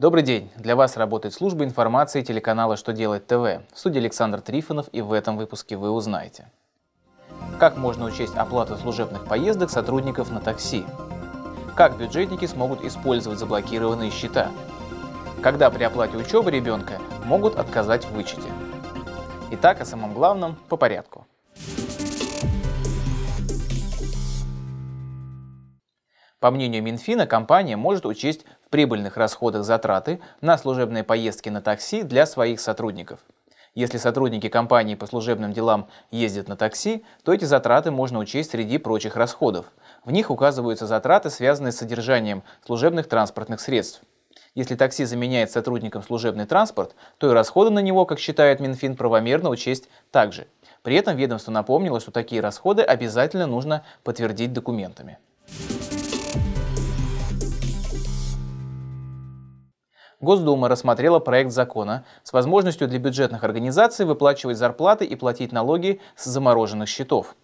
Добрый день! Для вас работает служба информации телеканала «Что делать ТВ». В студии Александр Трифонов и в этом выпуске вы узнаете. Как можно учесть оплату служебных поездок сотрудников на такси? Как бюджетники смогут использовать заблокированные счета? Когда при оплате учебы ребенка могут отказать в вычете? Итак, о самом главном по порядку. По мнению Минфина, компания может учесть в прибыльных расходах затраты на служебные поездки на такси для своих сотрудников. Если сотрудники компании по служебным делам ездят на такси, то эти затраты можно учесть среди прочих расходов. В них указываются затраты, связанные с содержанием служебных транспортных средств. Если такси заменяет сотрудникам служебный транспорт, то и расходы на него, как считает Минфин, правомерно учесть также. При этом ведомство напомнило, что такие расходы обязательно нужно подтвердить документами. Госдума рассмотрела проект закона с возможностью для бюджетных организаций выплачивать зарплаты и платить налоги с замороженных счетов.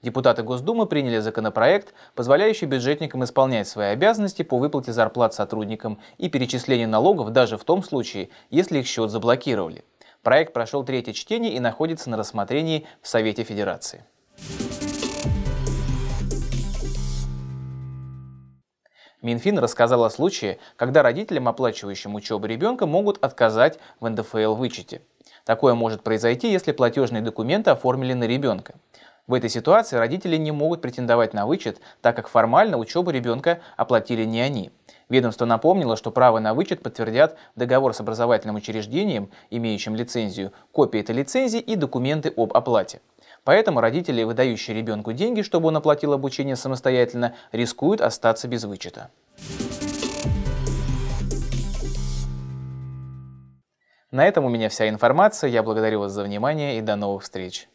Депутаты Госдумы приняли законопроект, позволяющий бюджетникам исполнять свои обязанности по выплате зарплат сотрудникам и перечислению налогов даже в том случае, если их счет заблокировали. Проект прошел третье чтение и находится на рассмотрении в Совете Федерации. Минфин рассказал о случае, когда родителям, оплачивающим учебу ребенка, могут отказать в НДФЛ вычете. Такое может произойти, если платежные документы оформили на ребенка. В этой ситуации родители не могут претендовать на вычет, так как формально учебу ребенка оплатили не они. Ведомство напомнило, что право на вычет подтвердят договор с образовательным учреждением, имеющим лицензию, копия этой лицензии и документы об оплате. Поэтому родители, выдающие ребенку деньги, чтобы он оплатил обучение самостоятельно, рискуют остаться без вычета. На этом у меня вся информация. Я благодарю вас за внимание и до новых встреч.